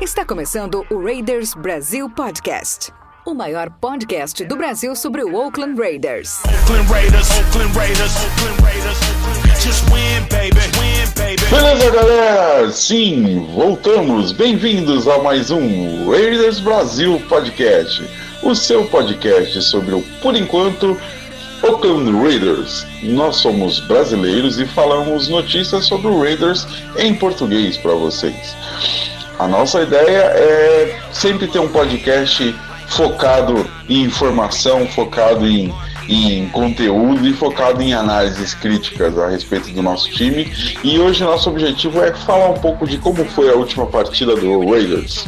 Está começando o Raiders Brasil Podcast. O maior podcast do Brasil sobre o Oakland Raiders. Oakland Raiders. Oakland Raiders. Oakland Raiders. Just win, baby. Win, baby. Beleza, galera? Sim, voltamos. Bem-vindos a mais um Raiders Brasil Podcast. O seu podcast sobre o, por enquanto, Oakland Raiders. Nós somos brasileiros e falamos notícias sobre o Raiders em português para vocês. A nossa ideia é sempre ter um podcast focado em informação, focado em, em conteúdo e focado em análises críticas a respeito do nosso time. E hoje nosso objetivo é falar um pouco de como foi a última partida do Raiders.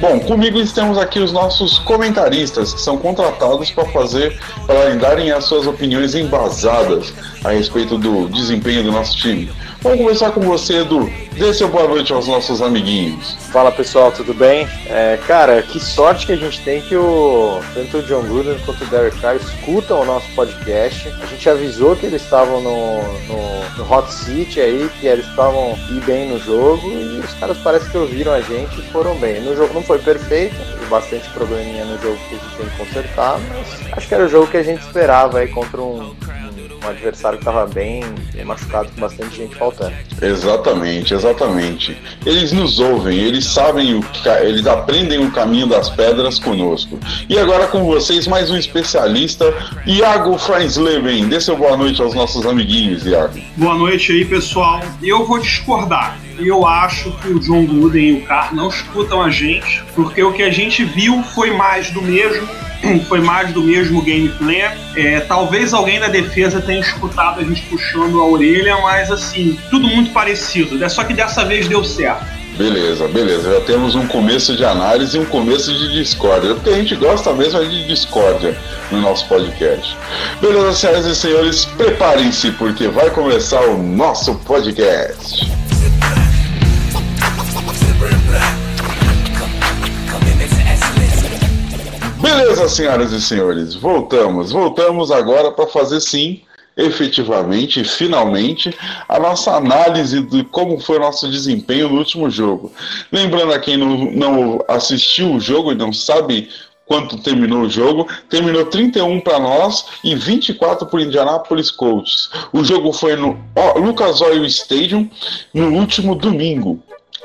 Bom, comigo estamos aqui os nossos comentaristas que são contratados para fazer, para darem as suas opiniões embasadas a respeito do desempenho do nosso time. Vamos começar com você, Edu. Dê seu boa noite aos nossos amiguinhos. Fala pessoal, tudo bem? É, cara, que sorte que a gente tem que o tanto o John Gruden quanto o Derek Carr escutam o nosso podcast. A gente avisou que eles estavam no, no, no Hot Seat aí, que eles estavam bem no jogo e os caras parece que ouviram a gente e foram bem. No jogo não foi perfeito, teve bastante probleminha no jogo que a gente tem que consertar, mas acho que era o jogo que a gente esperava aí contra um, um adversário que estava bem, bem machucado, com bastante gente faltando. Exatamente, exatamente. Eles nos ouvem, eles sabem o que, eles aprendem o caminho das pedras conosco. E agora com vocês mais um especialista, Iago Freinsleben. Dê seu boa noite aos nossos amiguinhos, Iago. Boa noite aí, pessoal. Eu vou discordar. Eu acho que o John Gruden e o Carr não escutam a gente, porque o que a gente viu foi mais do mesmo, foi mais do mesmo game plan. É, talvez alguém da defesa tenha escutado a gente puxando a orelha, mas assim, tudo muito parecido. É só que dessa vez deu certo. Beleza, beleza. Já temos um começo de análise e um começo de discórdia, porque a gente gosta mesmo é de discórdia no nosso podcast. Beleza, senhoras e senhores, preparem-se, porque vai começar o nosso podcast. Beleza, senhoras e senhores, voltamos. Voltamos agora para fazer sim, efetivamente, finalmente, a nossa análise de como foi o nosso desempenho no último jogo. Lembrando a quem não, não assistiu o jogo e não sabe quanto terminou o jogo, terminou 31 para nós e 24 para o Indianapolis Colts. O jogo foi no Lucas Oil Stadium no último domingo.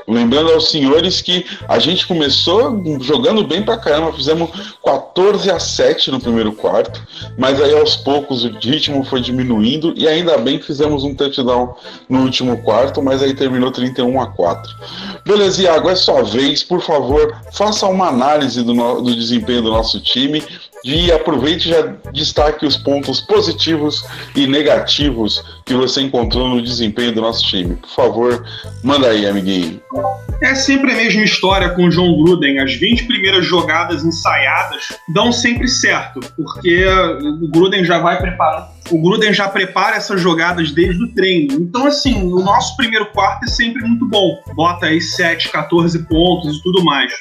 Lembrando aos senhores que a gente começou jogando bem pra caramba, fizemos 14 a 7 no primeiro quarto, mas aí aos poucos o ritmo foi diminuindo e ainda bem que fizemos um touchdown no último quarto, mas aí terminou 31 a 4. Beleza, Iago, é sua vez, por favor, faça uma análise do, no, do desempenho do nosso time e aproveite e já destaque os pontos positivos e negativos que você encontrou no desempenho do nosso time. Por favor, manda aí, amiguinho. É sempre a mesma história com o John Gruden. As 20 primeiras jogadas ensaiadas dão sempre certo, porque o Gruden já vai preparando. O Gruden já prepara essas jogadas desde o treino. Então, assim, o nosso primeiro quarto é sempre muito bom. Bota aí 7, 14 pontos e tudo mais.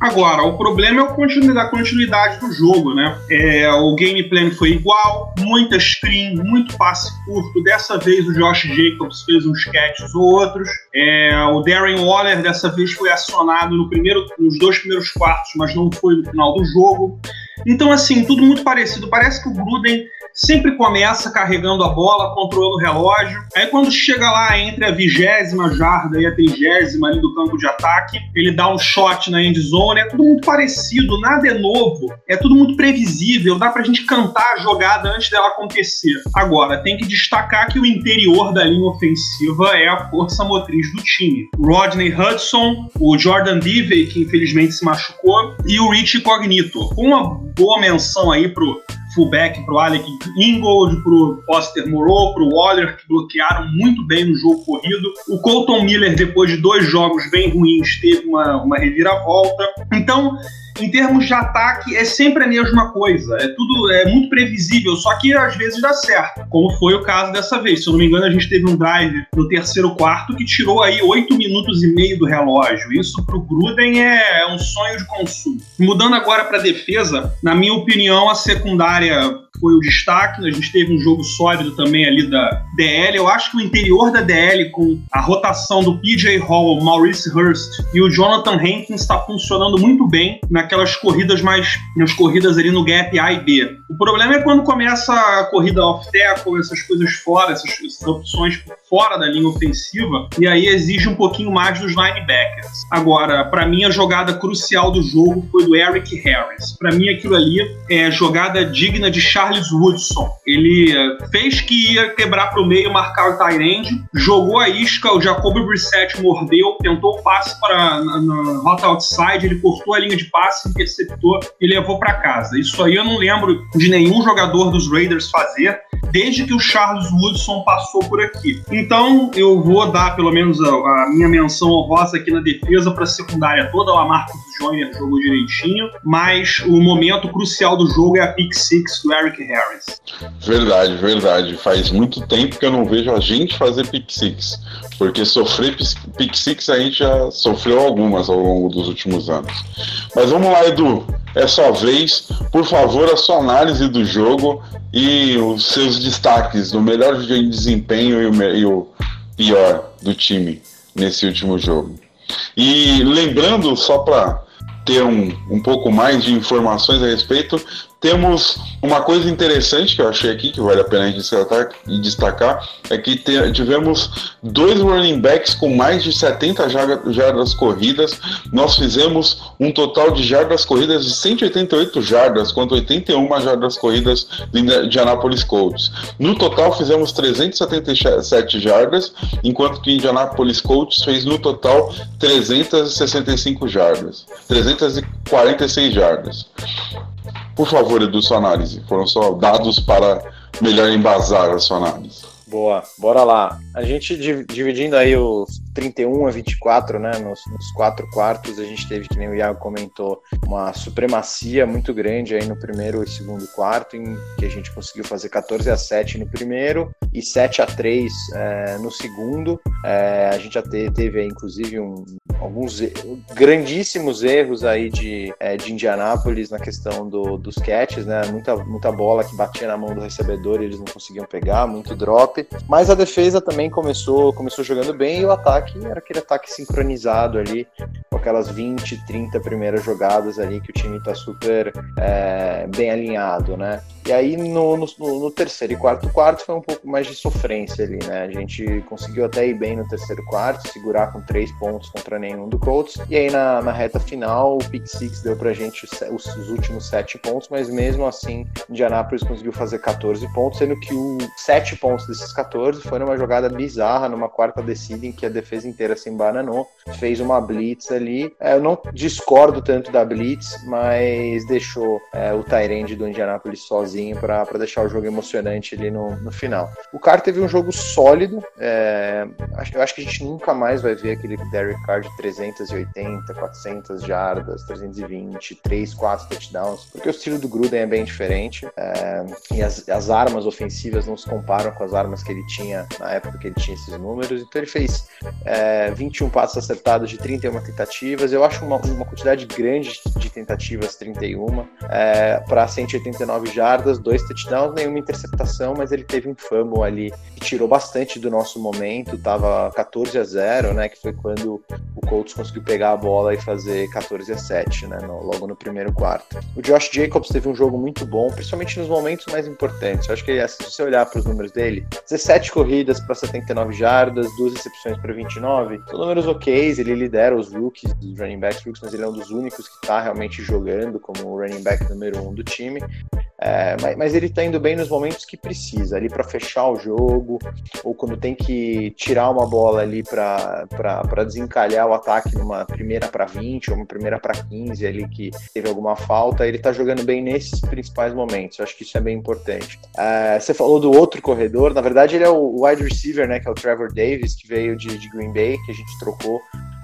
Agora, o problema é a continuidade, a continuidade do jogo, né? É, o game plan foi igual, muita screen, muito passe curto. Dessa vez o Josh Jacobs fez uns catches ou outros. É, o Darren Waller dessa vez foi acionado no primeiro, nos dois primeiros quartos, mas não foi no final do jogo. Então, assim, tudo muito parecido. Parece que o Gruden sempre começa carregando a bola, controlando o relógio. Aí quando chega lá entre a vigésima jarda e a trigésima ali do campo de ataque, ele dá um shot na end zone. É tudo muito parecido, nada é novo. É tudo muito previsível. Dá pra gente cantar a jogada antes dela acontecer. Agora, tem que destacar que o interior da linha ofensiva é a força motriz do time. Rodney Hudson, o Jordan Divey, que infelizmente se machucou, e o Rich Cognito. Com uma boa menção aí pro fullback pro Alec Ingold, pro Foster Moreau, pro Waller, que bloquearam muito bem no jogo corrido. O Colton Miller, depois de dois jogos bem ruins, teve uma, uma reviravolta. Então, em termos de ataque, é sempre a mesma coisa. É tudo é muito previsível, só que às vezes dá certo, como foi o caso dessa vez. Se eu não me engano, a gente teve um drive no terceiro quarto que tirou aí oito minutos e meio do relógio. Isso pro Gruden é, é um sonho de consumo. Mudando agora para defesa, na minha opinião, a secundária foi o destaque. A gente teve um jogo sólido também ali da DL. Eu acho que o interior da DL, com a rotação do PJ Hall, Maurice Hurst e o Jonathan Hankins, está funcionando muito bem naquelas corridas mais. nas corridas ali no gap A e B. O problema é quando começa a corrida off-tackle, essas coisas fora, essas, essas opções fora da linha ofensiva, e aí exige um pouquinho mais dos linebackers. Agora, para mim, a jogada crucial do jogo foi do Eric Harris. Para mim, aquilo ali é jogada digna de Charles Woodson. Ele eh, fez que ia quebrar para o meio, marcar o Tyrande, jogou a isca, o Jacoby Brissett mordeu, tentou o passe para na rota outside, ele cortou a linha de passe, interceptou e levou para casa. Isso aí eu não lembro de nenhum jogador dos Raiders fazer desde que o Charles Woodson passou por aqui. Então eu vou dar pelo menos a, a minha menção honrosa aqui na defesa para a secundária toda. O Marcos Joyner jogou direitinho, mas o momento crucial do jogo é a pick six do Eric Harris. Verdade, verdade. Faz muito tempo que eu não vejo a gente fazer pick six, porque sofrer pick six a gente já sofreu algumas ao longo dos últimos anos. Mas vamos lá, Edu. É sua vez. Por favor, a sua análise do jogo e os seus destaques do melhor desempenho e o, e o pior do time nesse último jogo. E lembrando, só para ter um, um pouco mais de informações a respeito, temos uma coisa interessante que eu achei aqui, que vale a pena destacar, destacar é que tivemos dois running backs com mais de 70 jardas corridas. Nós fizemos um total de jardas corridas de 188 jardas, quanto 81 jardas corridas de Indianapolis Colts. No total, fizemos 377 jardas, enquanto que Indianapolis Colts fez no total 365 jardas, 346 jardas. Por favor, Edu, sua análise. Foram só dados para melhor embasar a sua análise. Boa, bora lá. A gente dividindo aí os 31 a 24, né, nos, nos, quatro quartos, a gente teve, que nem o Iago comentou, uma supremacia muito grande aí no primeiro e segundo quarto, em que a gente conseguiu fazer 14 a 7 no primeiro e 7 a 3 é, no segundo. É, a gente já te, teve aí, inclusive, um, alguns grandíssimos erros aí de, é, de Indianápolis na questão do, dos catches, né, muita, muita bola que batia na mão do recebedor e eles não conseguiam pegar, muito drop, mas a defesa também começou, começou jogando bem e o ataque ataque era aquele ataque sincronizado ali, com aquelas 20, 30 primeiras jogadas ali que o time está super é, bem alinhado, né? E aí no, no, no, terceiro e quarto quarto foi um pouco mais de sofrência ali, né? A gente conseguiu até ir bem no terceiro quarto, segurar com três pontos contra nenhum do Colts. E aí na, na reta final, o pick six deu pra gente os, os, últimos sete pontos, mas mesmo assim, Indianapolis conseguiu fazer 14 pontos, sendo que os sete pontos desses 14 foi numa jogada bizarra, numa quarta descida em que a defesa inteira se embananou, fez uma blitz ali. É, eu não discordo tanto da blitz, mas deixou é, o Tyrande do Indianapolis sozinho sozinho para deixar o jogo emocionante ali no, no final. O Carr teve um jogo sólido, é, eu acho que a gente nunca mais vai ver aquele Derek Carr de 380, 400 jardas, 320, 3, 4 touchdowns, porque o estilo do Gruden é bem diferente é, e as, as armas ofensivas não se comparam com as armas que ele tinha na época que ele tinha esses números, então ele fez é, 21 passos acertados de 31 tentativas, eu acho uma, uma quantidade grande de tentativas, 31, é, para 189 jardas, dois touchdowns, nenhuma interceptação, mas ele teve um fumble ali que tirou bastante do nosso momento, tava 14 a 0, né, que foi quando o Colts conseguiu pegar a bola e fazer 14 a 7, né, no, logo no primeiro quarto. O Josh Jacobs teve um jogo muito bom, principalmente nos momentos mais importantes. Eu acho que se você olhar para os números dele, 17 corridas para 79 jardas, duas recepções para 29, são números ok, ele lidera os rookies, os running backs rookies, mas ele é um dos únicos que está realmente jogando como running back número um do time. É, mas, mas, ele tá indo bem nos momentos que precisa, ali para fechar o jogo, ou quando tem que tirar uma bola ali para desencalhar o ataque numa primeira para 20 ou uma primeira para 15 ali que teve alguma falta, ele tá jogando bem nesses principais momentos. Eu acho que isso é bem importante. É, você falou do outro corredor, na verdade ele é o wide receiver, né, que é o Trevor Davis, que veio de, de Green Bay, que a gente trocou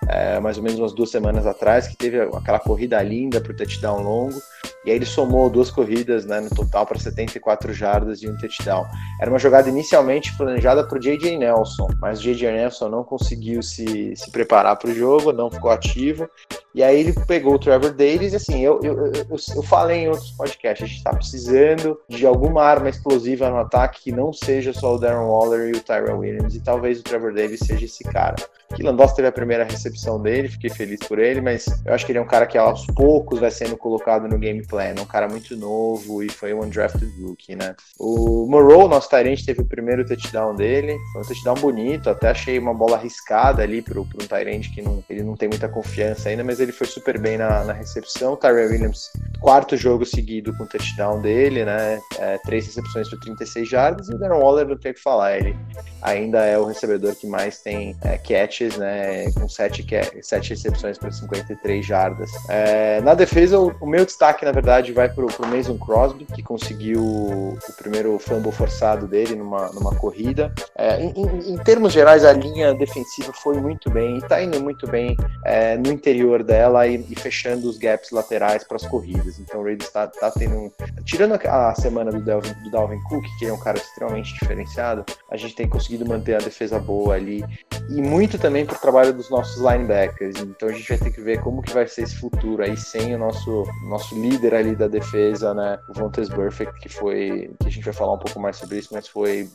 é, mais ou menos umas duas semanas atrás, que teve aquela corrida linda o touchdown longo. E aí ele somou duas corridas né, no total para 74 jardas e um touchdown. Era uma jogada inicialmente planejada para o J.J. Nelson, mas o J.J. Nelson não conseguiu se, se preparar para o jogo, não ficou ativo. E aí ele pegou o Trevor Davis e assim, eu, eu, eu, eu falei em outros podcasts, a gente está precisando de alguma arma explosiva no ataque que não seja só o Darren Waller e o Tyrell Williams, e talvez o Trevor Davis seja esse cara. Keelan Doss teve a primeira recepção dele, fiquei feliz por ele, mas eu acho que ele é um cara que aos poucos vai sendo colocado no game plan, um cara muito novo e foi um undrafted rookie, né? O Moreau, nosso Tyrant, teve o primeiro touchdown dele, foi um touchdown bonito, até achei uma bola arriscada ali pro, pro um Tyrant que não, ele não tem muita confiança ainda, mas ele foi super bem na, na recepção. Tyrell Williams, quarto jogo seguido com touchdown dele, né? É, três recepções por 36 jardas, e o Darren Waller não tem o que falar, ele ainda é o recebedor que mais tem é, catches, né? Com sete, sete recepções para 53 jardas. É, na defesa, o, o, meu destaque, na verdade, vai pro, pro Mason Crosby, que conseguiu o primeiro fumble forçado dele numa, numa corrida. É, em, em, termos gerais, a linha defensiva foi muito bem, e tá indo muito bem é, no interior dela e, e, fechando os gaps laterais para as corridas. Então o Raiders está tá tendo um... Tirando a semana do Dalvin, do Dalvin Cook, que é um cara extremamente diferenciado, a gente tem conseguido manter a defesa boa ali. E muito também por trabalho dos nossos linebackers. Então a gente vai ter que ver como que vai ser esse futuro aí sem o nosso, nosso líder ali da defesa, né? O Vontaze Perfect, que foi... que a gente vai falar um pouco mais sobre isso, mas foi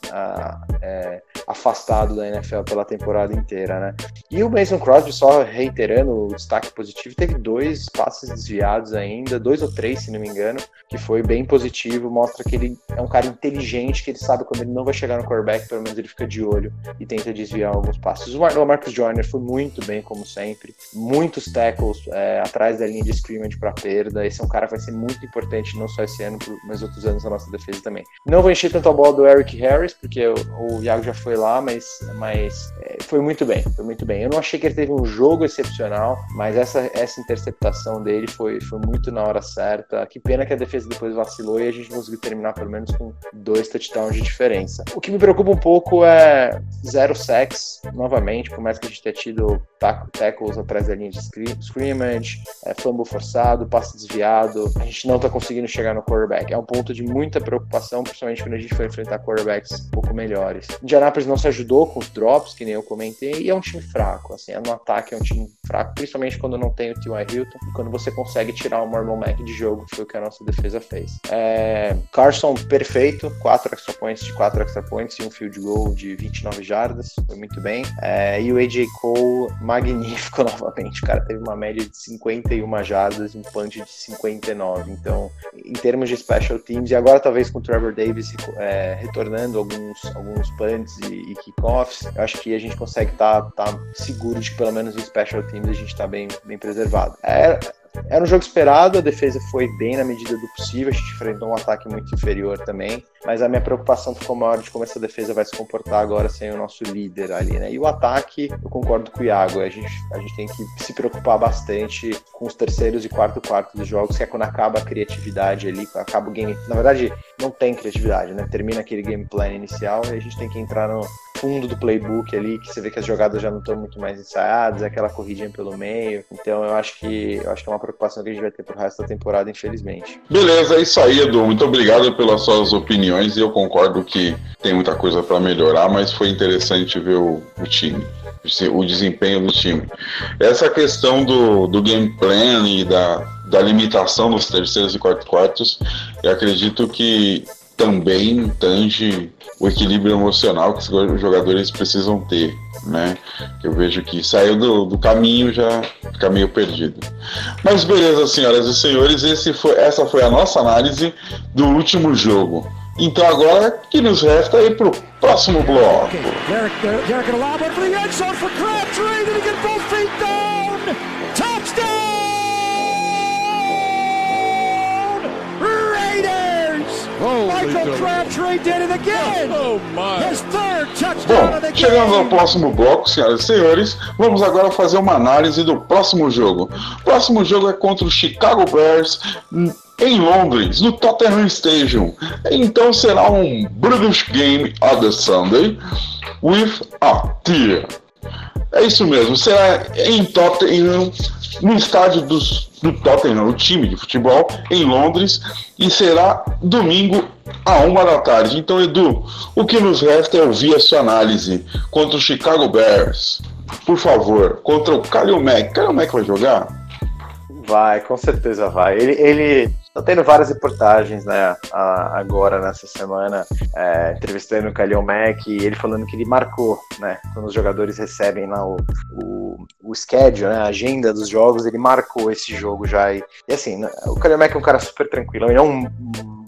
é, afastado da NFL pela temporada inteira, né? E o Mason Crosby, só reiterando o destaque positivo, teve dois passes desviados ainda, dois ou três, se não me engano, que foi bem positivo, mostra que ele é um cara inteligente, que ele sabe quando ele não vai chegar no quarterback, pelo menos ele fica de olho e tenta desviar alguns passes. O Marcus Joyner foi muito bem, como sempre, muitos tackles é, atrás da linha de scrimmage para perda, esse é um cara que vai ser muito importante, não só esse ano, mas outros anos na nossa defesa também. Não vou encher tanto a bola do Eric Harris, porque o, o Iago já foi lá, mas, mas é, foi muito bem, foi muito bem. Eu não achei que ele teve um jogo excepcional, mas essa, essa interceptação dele foi, foi muito na hora certa. Que pena que a defesa depois vacilou e a gente conseguiu terminar pelo menos com dois touchdowns de diferença. O que me preocupa um pouco é zero sacks, novamente, por mais que a gente tenha tido tackles atrás da linha de scrimmage, é, fumble forçado, passe desviado, a gente não está conseguindo chegar no quarterback. É um ponto de muita preocupação, principalmente quando a gente for enfrentar quarterbacks um pouco melhores. Indianapolis não se ajudou com os drops, que nem eu comentei, e é um time fraco, assim, é no ataque é um time fraco, principalmente quando não tem o T.Y. Hilton e quando você consegue tirar o Marlon Mack de jogo, foi o que a nossa defesa fez. É, Carson, perfeito, 4 extra points de 4 extra points e um field goal de 29 jardas, foi muito bem. É, e o AJ Cole, magnífico novamente, o cara teve uma média de 51 jardas um punch de 59. Então, em termos de special teams, e agora talvez com o Trevor Davis é, retornando alguns, alguns punts e, e kickoffs, eu acho que a gente consegue estar tá, tá seguro de que pelo menos em special teams a gente está bem, bem preservado. É, era um jogo esperado, a defesa foi bem na medida do possível, a gente enfrentou um ataque muito inferior também, mas a minha preocupação ficou maior de como essa defesa vai se comportar agora sem o nosso líder ali, né? E o ataque, eu concordo com o Iago, a gente, a gente tem que se preocupar bastante com os terceiros e quarto quarto dos jogos, que é quando acaba a criatividade ali, acaba o game. Na verdade, não tem criatividade, né? Termina aquele game plan inicial e a gente tem que entrar no, fundo do playbook ali, que você vê que as jogadas já não estão muito mais ensaiadas, é aquela corridinha pelo meio. Então eu acho que eu acho que é uma preocupação que a gente vai ter pro resto da temporada, infelizmente. Beleza, é isso aí, Edu. Muito obrigado pelas suas opiniões e eu concordo que tem muita coisa para melhorar, mas foi interessante ver o, o time o desempenho do time. Essa questão do, do game plan e da, da limitação dos terceiros e quartos quartos, eu acredito que também tange o equilíbrio emocional que os jogadores precisam ter, né? Eu vejo que saiu do, do caminho já fica meio perdido. Mas beleza, senhoras e senhores, esse foi, essa foi a nossa análise do último jogo. Então agora que nos resta é ir pro próximo bloco. Michael Crabtree did it again. Oh, His third touchdown Bom, chegando ao próximo bloco, senhoras e senhores, vamos agora fazer uma análise do próximo jogo. O próximo jogo é contra o Chicago Bears em Londres, no Tottenham Stadium. Então será um British Game on the Sunday with a tear. É isso mesmo, será em Tottenham, no estádio dos, do Tottenham, o time de futebol, em Londres, e será domingo a uma da tarde. Então, Edu, o que nos resta é ouvir a sua análise contra o Chicago Bears. Por favor, contra o Kalil Mack. Kalil Mack vai jogar? Vai, com certeza vai. Ele, ele Tá tendo várias reportagens, né, agora nessa semana, é, entrevistando o Kalil Mack e ele falando que ele marcou, né, quando os jogadores recebem lá o, o, o schedule, né, a agenda dos jogos, ele marcou esse jogo já. E, e assim, né, o Kalil Mack é um cara super tranquilo, ele é um,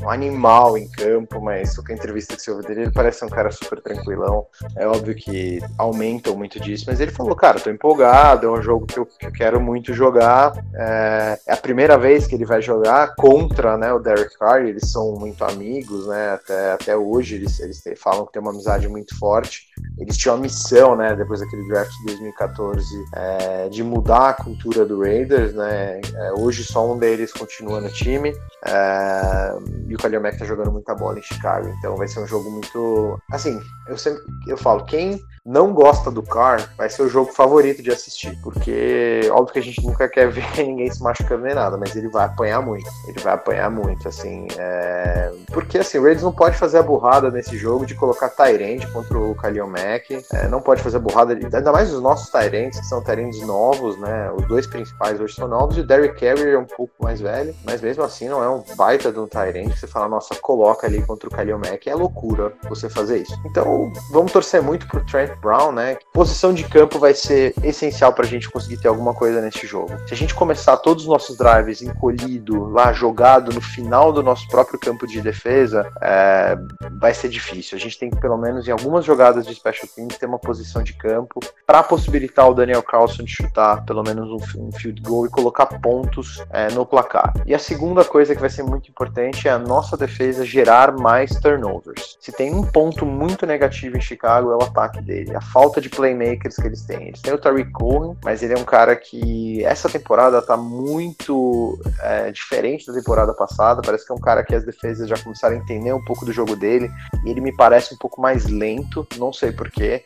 um animal em campo, mas com a entrevista que você ouve dele, ele parece um cara super tranquilão. É óbvio que aumentam muito disso, mas ele falou, cara, tô empolgado, é um jogo que eu, que eu quero muito jogar. É, é a primeira vez que ele vai jogar contra né, o Derek Carr, eles são muito amigos, né? Até, até hoje eles, eles falam que tem uma amizade muito forte. Eles tinham a missão, né, depois daquele draft de 2014, é, de mudar a cultura do Raiders, né? É, hoje só um deles continua no time. É, e o Khalil Mack tá jogando muita bola em Chicago, então vai ser um jogo muito. Assim, eu sempre eu falo, quem não gosta do Carr vai ser o jogo favorito de assistir, porque óbvio que a gente nunca quer ver ninguém se machucando nem nada, mas ele vai apanhar muito. Ele vai apanhar muito, assim. É... Porque assim, o Raiders não pode fazer a burrada nesse jogo de colocar Tyrande contra o Khalil Mack, é, não pode fazer a burrada, ainda mais os nossos Tyrands, que são Tyrands novos, né? Os dois principais hoje são novos, e o Derrick Carey é um pouco mais velho, mas mesmo assim não é um baita de um Tyrant, você fala, nossa, coloca ali contra o Khalil Mack, é loucura você fazer isso. Então, vamos torcer muito pro Trent Brown, né? Posição de campo vai ser essencial pra gente conseguir ter alguma coisa nesse jogo. Se a gente começar todos os nossos drives encolhido, lá jogado no final do nosso próprio campo de defesa, é, vai ser difícil. A gente tem que, pelo menos em algumas jogadas de special teams, ter uma posição de campo para possibilitar o Daniel Carlson de chutar pelo menos um, um field goal e colocar pontos é, no placar. E a segunda coisa que vai ser muito importante é a nossa defesa gerar mais turnovers. Se tem um ponto muito negativo em Chicago é o ataque dele, a falta de playmakers que eles têm. Eles têm o Tariq Cohen, mas ele é um cara que essa temporada tá muito é, diferente da temporada passada. Parece que é um cara que as defesas já começaram a entender um pouco do jogo dele e ele me parece um pouco mais lento, não sei porquê.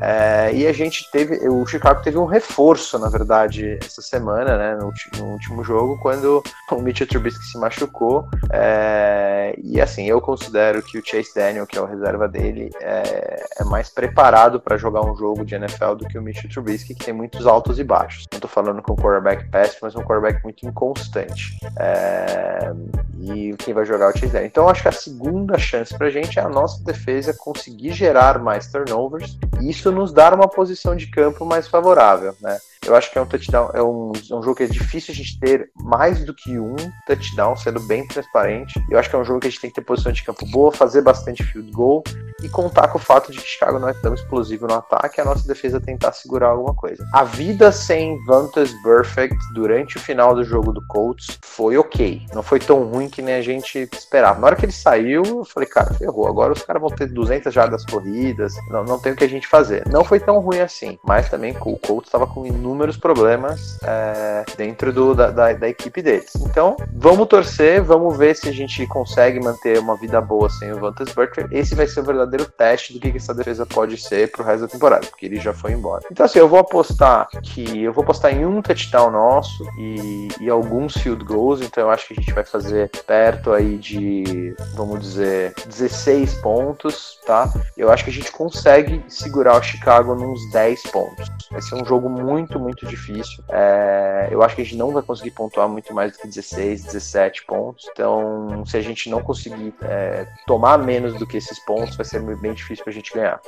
É, e a gente teve, o Chicago teve um reforço, na verdade, essa semana, né, no, no último jogo, quando o Mitchell Trubisky se machucou. É, e assim, eu considero que o Chase Daniel, que é o reserva dele, é, é mais preparado para jogar um jogo de NFL do que o Mitchell Trubisky, que tem muitos altos e baixos. Não estou falando com um quarterback péssimo, mas um quarterback muito inconstante. É, e quem vai jogar é o Chase Daniel. Então, acho que a segunda chance para a gente é a nossa defesa conseguir gerar mais turnovers. E isso nos dar uma posição de campo mais favorável, né? Eu acho que é um touchdown, é um, é um jogo que é difícil a gente ter mais do que um touchdown, sendo bem transparente. Eu acho que é um jogo que a gente tem que ter posição de campo boa, fazer bastante field goal e contar com o fato de que Chicago não é tão explosivo no ataque, a nossa defesa tentar segurar alguma coisa. A vida sem Vantas Perfect durante o final do jogo do Colts foi ok. Não foi tão ruim que nem a gente esperava. Na hora que ele saiu, eu falei, cara, ferrou. Agora os caras vão ter 200 jardas corridas, não, não tem o que a gente fazer. Não foi tão ruim assim, mas também o Colts estava com inúmeros problemas é, dentro do, da, da, da, equipe deles. Então, vamos torcer, vamos ver se a gente consegue manter uma vida boa sem o Vantas Perfect. Esse vai ser o verdadeiro verdadeiro teste do que, essa defesa pode ser pro resto da temporada, porque ele já foi embora. Então, assim, eu vou apostar que eu vou apostar em um touchdown nosso e, e alguns field goals, então eu acho que a gente vai fazer perto aí de, vamos dizer, 16 pontos, tá? Eu acho que a gente consegue segurar o Chicago nos 10 pontos. Vai ser um jogo muito, muito difícil. É, eu acho que a gente não vai conseguir pontuar muito mais do que 16, 17 pontos. Então, se a gente não conseguir é, tomar menos do que esses pontos, vai ser bem difícil pra gente ganhar.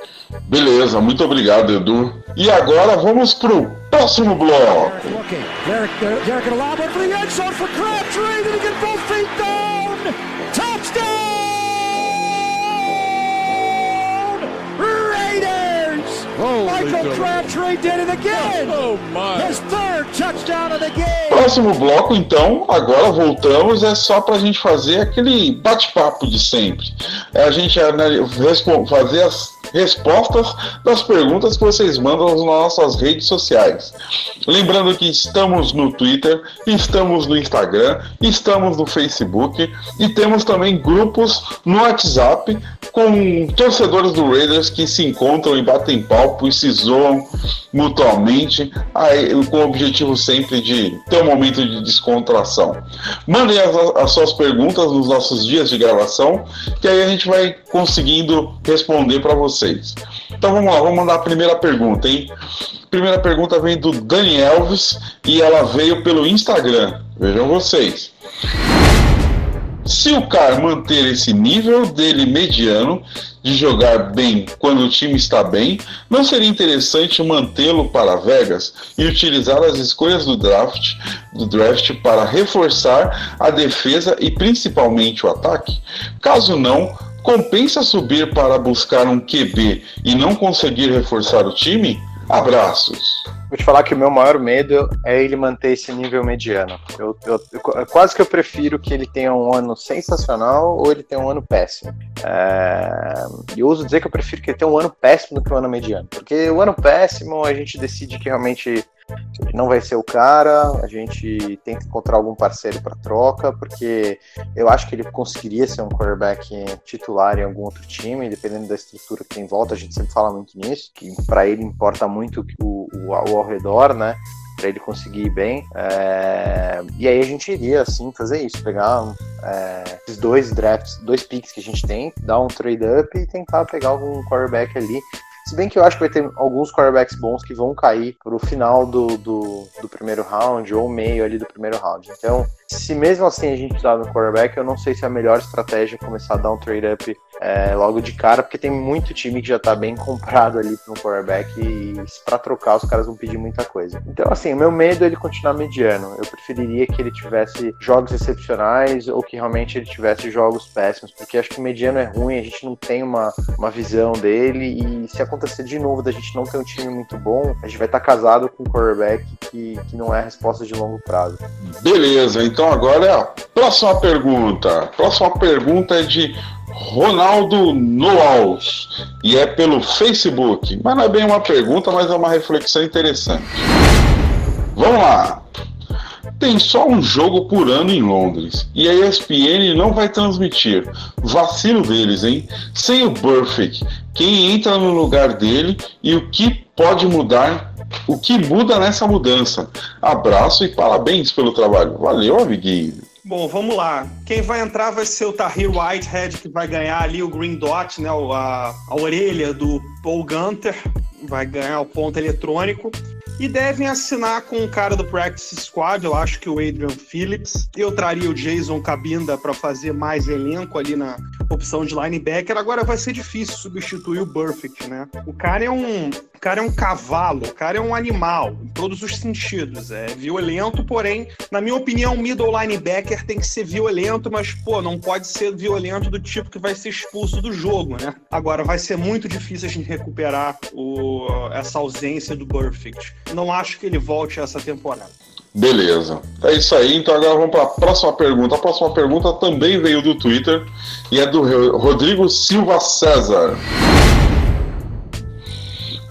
Beleza, muito obrigado, Edu. E agora vamos pro próximo bloco. Próximo bloco, então, agora voltamos, é só pra gente fazer aquele bate-papo de sempre. É a gente fazer as respostas das perguntas que vocês mandam nas nossas redes sociais. Lembrando que estamos no Twitter, estamos no Instagram, estamos no Facebook e temos também grupos no WhatsApp com torcedores do Raiders que se encontram e batem palco e se zoam mutuamente, aí, com o objetivo sempre de ter um momento de descontração. Mandem as, as suas perguntas nos nossos dias de gravação, que aí a gente vai conseguindo responder para vocês. Então vamos lá, vamos mandar a primeira pergunta, hein? Primeira pergunta vem do Dani Elvis e ela veio pelo Instagram. Vejam vocês. Se o cara manter esse nível dele mediano de jogar bem quando o time está bem, não seria interessante mantê-lo para Vegas e utilizar as escolhas do draft, do draft para reforçar a defesa e principalmente o ataque? Caso não, compensa subir para buscar um QB e não conseguir reforçar o time? Abraços. Vou te falar que o meu maior medo é ele manter esse nível mediano. Eu, eu, eu, quase que eu prefiro que ele tenha um ano sensacional ou ele tenha um ano péssimo. É, e eu uso dizer que eu prefiro que ele tenha um ano péssimo do que um ano mediano. Porque o ano péssimo a gente decide que realmente não vai ser o cara, a gente tem que encontrar algum parceiro para troca, porque eu acho que ele conseguiria ser um quarterback titular em algum outro time, dependendo da estrutura que tem em volta, a gente sempre fala muito nisso, que para ele importa muito o, o, o ao redor, né? para ele conseguir ir bem. É... E aí a gente iria, assim, fazer isso, pegar é... esses dois drafts, dois picks que a gente tem, dar um trade up e tentar pegar algum quarterback ali se bem que eu acho que vai ter alguns quarterbacks bons que vão cair pro final do, do, do primeiro round ou meio ali do primeiro round. Então, se mesmo assim a gente de um quarterback, eu não sei se é a melhor estratégia começar a dar um trade-up é, logo de cara, porque tem muito time que já tá bem comprado ali para um quarterback e para trocar os caras vão pedir muita coisa. Então, assim, o meu medo é ele continuar mediano. Eu preferiria que ele tivesse jogos excepcionais ou que realmente ele tivesse jogos péssimos, porque acho que mediano é ruim, a gente não tem uma, uma visão dele e se acontecer de novo da gente não ter um time muito bom, a gente vai estar tá casado com um quarterback que, que não é a resposta de longo prazo. Beleza, então então agora é a próxima pergunta. Próxima pergunta é de Ronaldo Noals e é pelo Facebook. Mas não é bem uma pergunta, mas é uma reflexão interessante. Vamos lá. Tem só um jogo por ano em Londres e a ESPN não vai transmitir. Vacilo deles, hein? Sem o Burfict, quem entra no lugar dele e o que pode mudar o que muda nessa mudança? Abraço e parabéns pelo trabalho. Valeu, amiguinho. Bom, vamos lá. Quem vai entrar vai ser o Tahir Whitehead, que vai ganhar ali o Green Dot, né? A, a orelha do Paul Gunter. Vai ganhar o ponto eletrônico. E devem assinar com o cara do Practice Squad, eu acho que o Adrian Phillips. Eu traria o Jason Cabinda para fazer mais elenco ali na opção de linebacker. Agora vai ser difícil substituir o Burfict, né? O cara é um, o cara é um cavalo, o cara é um animal, em todos os sentidos. É violento, porém, na minha opinião, middle linebacker tem que ser violento, mas, pô, não pode ser violento do tipo que vai ser expulso do jogo, né? Agora, vai ser muito difícil a gente recuperar o, essa ausência do Burfict. Não acho que ele volte essa temporada. Beleza. É isso aí. Então agora vamos para a próxima pergunta. A próxima pergunta também veio do Twitter e é do Rodrigo Silva César.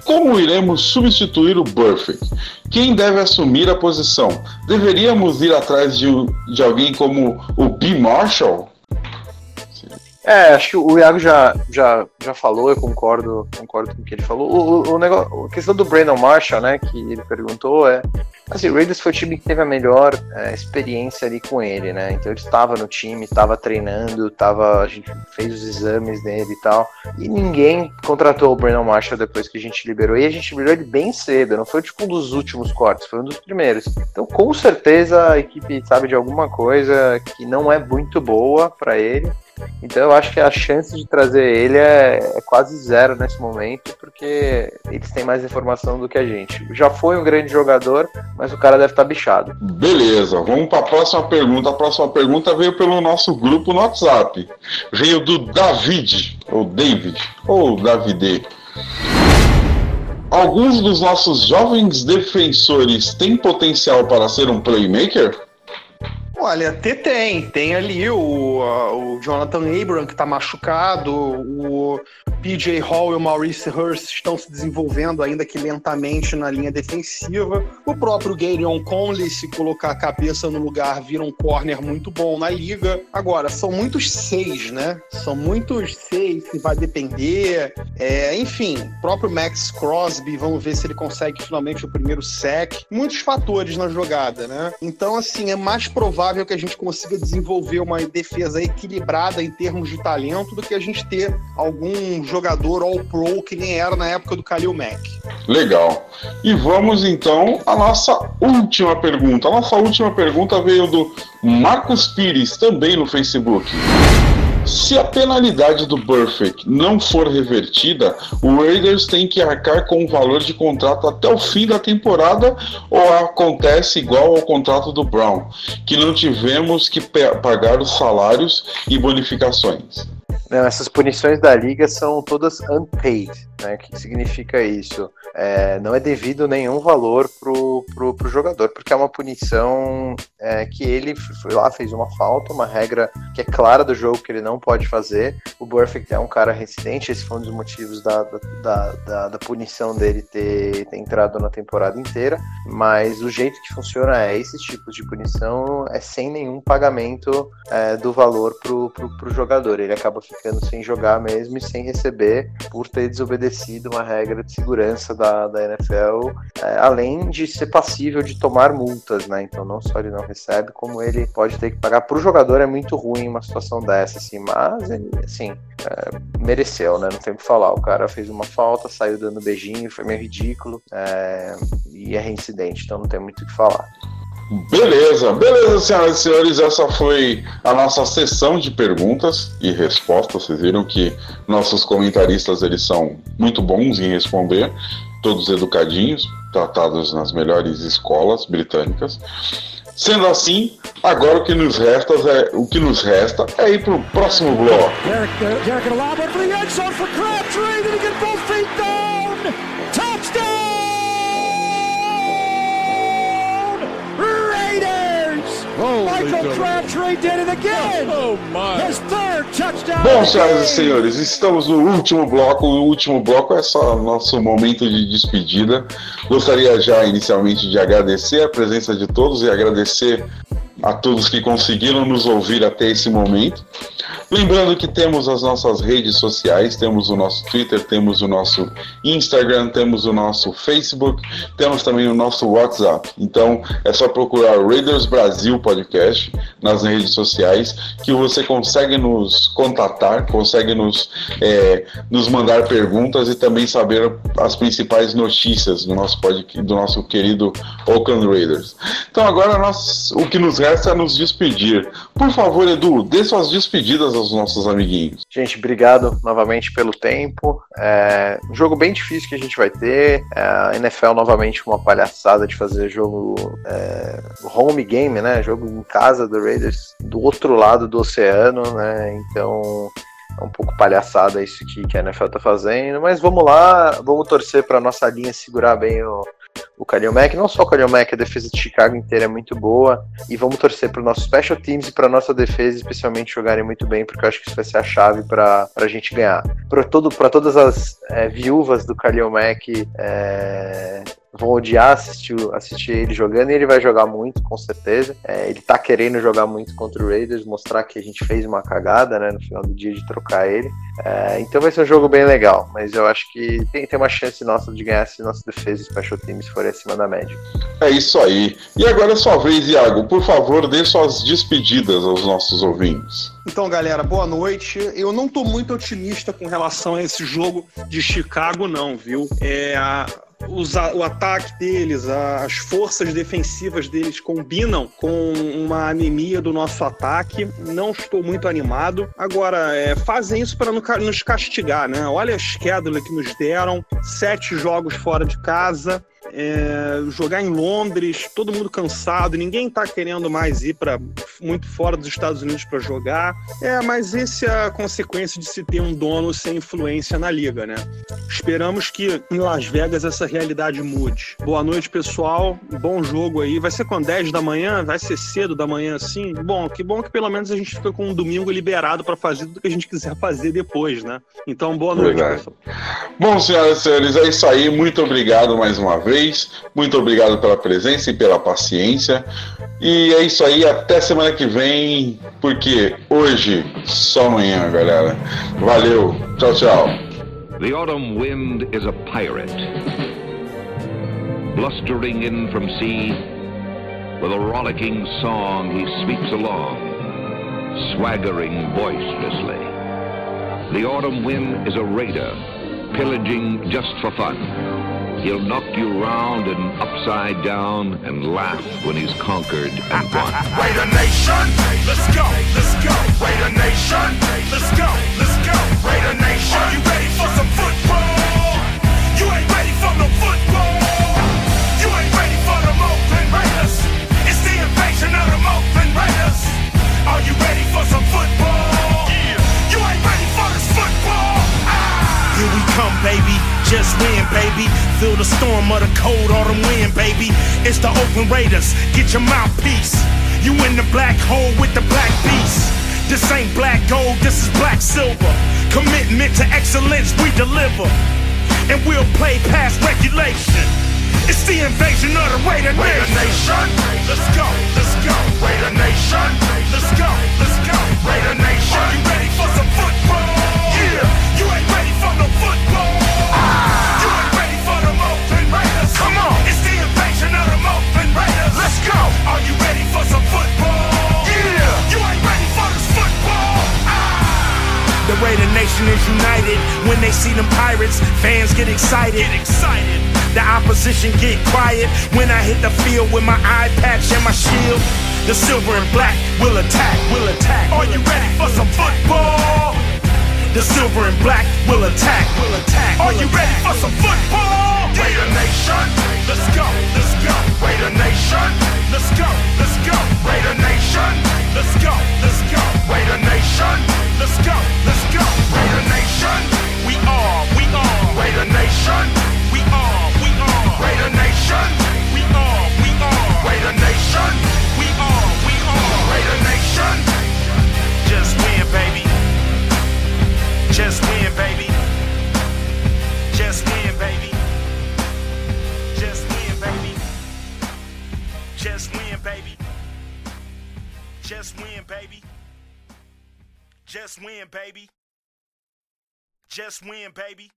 Como iremos substituir o Burfict? Quem deve assumir a posição? Deveríamos ir atrás de, de alguém como o B. Marshall? É, acho que o Iago já, já, já falou, eu concordo, concordo com o que ele falou. O, o, o negócio, a questão do Brandon Marshall, né, que ele perguntou, é Assim, o Raiders foi o time que teve a melhor é, experiência ali com ele, né? Então ele estava no time, estava treinando, tava, a gente fez os exames dele e tal. E ninguém contratou o Brandon Marshall depois que a gente liberou. E a gente liberou ele bem cedo, não foi tipo um dos últimos cortes, foi um dos primeiros. Então com certeza a equipe sabe de alguma coisa que não é muito boa para ele. Então eu acho que a chance de trazer ele é, é, quase zero nesse momento, porque eles têm mais informação do que a gente. Já foi um grande jogador, mas o cara deve estar tá bichado. Beleza, vamos para a próxima pergunta. A próxima pergunta veio pelo nosso grupo no WhatsApp. Veio do David, ou David, ou Davide. Alguns dos nossos jovens defensores têm potencial para ser um playmaker? Olha, ter tem. Tem ali o, o Jonathan Abram, que está machucado, o PJ Hall e o Maurice Hurst estão se desenvolvendo, ainda que lentamente, na linha defensiva. O próprio Garion Conley, se colocar a cabeça no lugar, vira um corner muito bom na liga. Agora, são muitos seis, né? São muitos seis que vai depender. É, enfim, o próprio Max Crosby, vamos ver se ele consegue finalmente o primeiro sec. Muitos fatores na jogada, né? Então, assim, é mais provável que a gente consiga desenvolver uma defesa equilibrada em termos de talento do que a gente ter algum jogador all-pro que nem era na época do Khalil Mack. Legal. E vamos então à nossa última pergunta. A nossa última pergunta veio do Marcos Pires, também no Facebook. Se a penalidade do Burfict não for revertida, o Raiders tem que arcar com o valor de contrato até o fim da temporada ou acontece igual ao contrato do Brown, que não tivemos que pagar os salários e bonificações? Não, essas punições da liga são todas unpaid. Né? O que significa isso? É, não é devido nenhum valor pro, pro, pro jogador, porque é uma punição é, que ele foi lá, fez uma falta, uma regra que é clara do jogo que ele não pode fazer. O Burfict é um cara residente, esse foi um dos motivos da, da, da, da punição dele ter, ter, entrado na temporada inteira. Mas o jeito que funciona é esse tipo de punição é sem nenhum pagamento é, do valor pro, pro, pro jogador. Ele acaba ficando sem jogar mesmo e sem receber por ter desobedecido uma regra de segurança da, da NFL, é, além de ser passível de tomar multas, né? Então não só ele não recebe, como ele pode ter que pagar. Para o jogador é muito ruim uma situação dessa, assim, mas ele, assim, é, mereceu, né? Não tem o que falar. O cara fez uma falta, saiu dando beijinho, foi meio ridículo é, e é reincidente, então não tem muito o que falar. Beleza, beleza, senhoras e senhores. Essa foi a nossa sessão de perguntas e respostas. Vocês viram que nossos comentaristas eles são muito bons em responder, todos educadinhos, tratados nas melhores escolas britânicas. Sendo assim, agora o que nos resta é o que nos resta é ir para o próximo bloco. Did Bom, senhoras e senhores, estamos no último bloco. O último bloco é só nosso momento de despedida. Gostaria já inicialmente de agradecer a presença de todos e agradecer a todos que conseguiram nos ouvir até esse momento. Lembrando que temos as nossas redes sociais, temos o nosso Twitter, temos o nosso Instagram, temos o nosso Facebook, temos também o nosso WhatsApp. Então é só procurar Raiders Brasil Podcast nas redes sociais que você consegue nos contatar, consegue nos, é, nos mandar perguntas e também saber as principais notícias do nosso, podcast, do nosso querido Oakland Raiders. Então agora nós, o que nos resta é nos despedir. Por favor, Edu, dê suas despedidas aos nossos amiguinhos. Gente, obrigado novamente pelo tempo. É um jogo bem difícil que a gente vai ter. É, a NFL novamente uma palhaçada de fazer jogo é, home game, né? Jogo em casa do Raiders do outro lado do oceano, né? Então é um pouco palhaçada isso que, que a NFL tá fazendo, mas vamos lá, vamos torcer para nossa linha segurar bem o, o Kalil Mack, não só o Kalil Mack, a defesa de Chicago inteira é muito boa, e vamos torcer para o nosso special teams e para nossa defesa, especialmente, jogarem muito bem, porque eu acho que isso vai ser a chave para a gente ganhar. Para todas as é, viúvas do Kalil Mack, é, vão odiar assistir, assistir ele jogando e ele vai jogar muito, com certeza. É, ele tá querendo jogar muito contra o Raiders, mostrar que a gente fez uma cagada, né, no final do dia de trocar ele. É, então vai ser um jogo bem legal, mas eu acho que tem, tem uma chance nossa de ganhar se nossa defesa e special teams forem acima da média. É isso aí. E agora é sua vez, Iago. Por favor, dê suas despedidas aos nossos ouvintes. Então, galera, boa noite. Eu não tô muito otimista com relação a esse jogo de Chicago, não, viu? É, a, os, o ataque deles, as forças defensivas deles combinam com uma anemia do nosso ataque. Não estou muito animado. Agora, é, fazem isso para nos castigar, né? Olha a schedule que nos deram: sete jogos fora de casa é, jogar em Londres, todo mundo cansado, ninguém está querendo mais ir para muito fora dos Estados Unidos para jogar. É, mas essa é a consequência de se ter um dono sem influência na liga, né? Esperamos que em Las Vegas essa realidade mude. Boa noite, pessoal. Bom jogo aí. Vai ser com 10 da manhã? Vai ser cedo da manhã assim? Bom, que bom que pelo menos a gente fica com um domingo liberado para fazer tudo que a gente quiser fazer depois, né? Então, boa noite, Verdade. pessoal. Bom, senhoras e senhores, é isso aí. Muito obrigado mais uma vez. Muito obrigado pela presença e pela paciência. E é isso aí. Até semana que vem, porque hoje só amanhã, galera. Valeu. Tchau, tchau. The autumn wind is a pirate, blustering in from sea. With a rollicking song, he sweeps along, swaggering boisterously. The autumn wind is a raider, pillaging just for fun. He'll knock you round and upside down and laugh when he's conquered and won. Raider Nation, let's go, let's go. Raider Nation, let's go, let's go. Raider Nation, are you ready for some football? You ain't ready for no football. Storm of the cold autumn wind, baby. It's the Oakland Raiders, get your mouthpiece. You in the black hole with the black beast. This ain't black gold, this is black silver. Commitment to excellence, we deliver. And we'll play past regulation. It's the invasion of the Raider Nation. Raider Nation, let's go, let's go. Raider Nation, let's go, let's go. Raider Nation, are you ready for some football? Are you ready for some football? Yeah! You ain't ready for this football! Ah! The Raider Nation is united. When they see them pirates, fans get excited. Get excited. The opposition get quiet when I hit the field with my eye patch and my shield. The silver and black will attack, will attack. Are you ready for some football? The silver and black will attack. Will attack. Are you ready for some football? Raider Nation, let's go, let's go. Raider Nation, let's go, let's go. Raider Nation, let's go, let's go. Raider Nation, let's go, let's go. Raider Nation, we are, we are. Raider Nation, we are, we are. Raider Nation, we are, we are. Raider Nation, we are, we are. Raider Nation, just win, baby. Just win, baby. Just win, baby. Just win, baby. Just win, baby.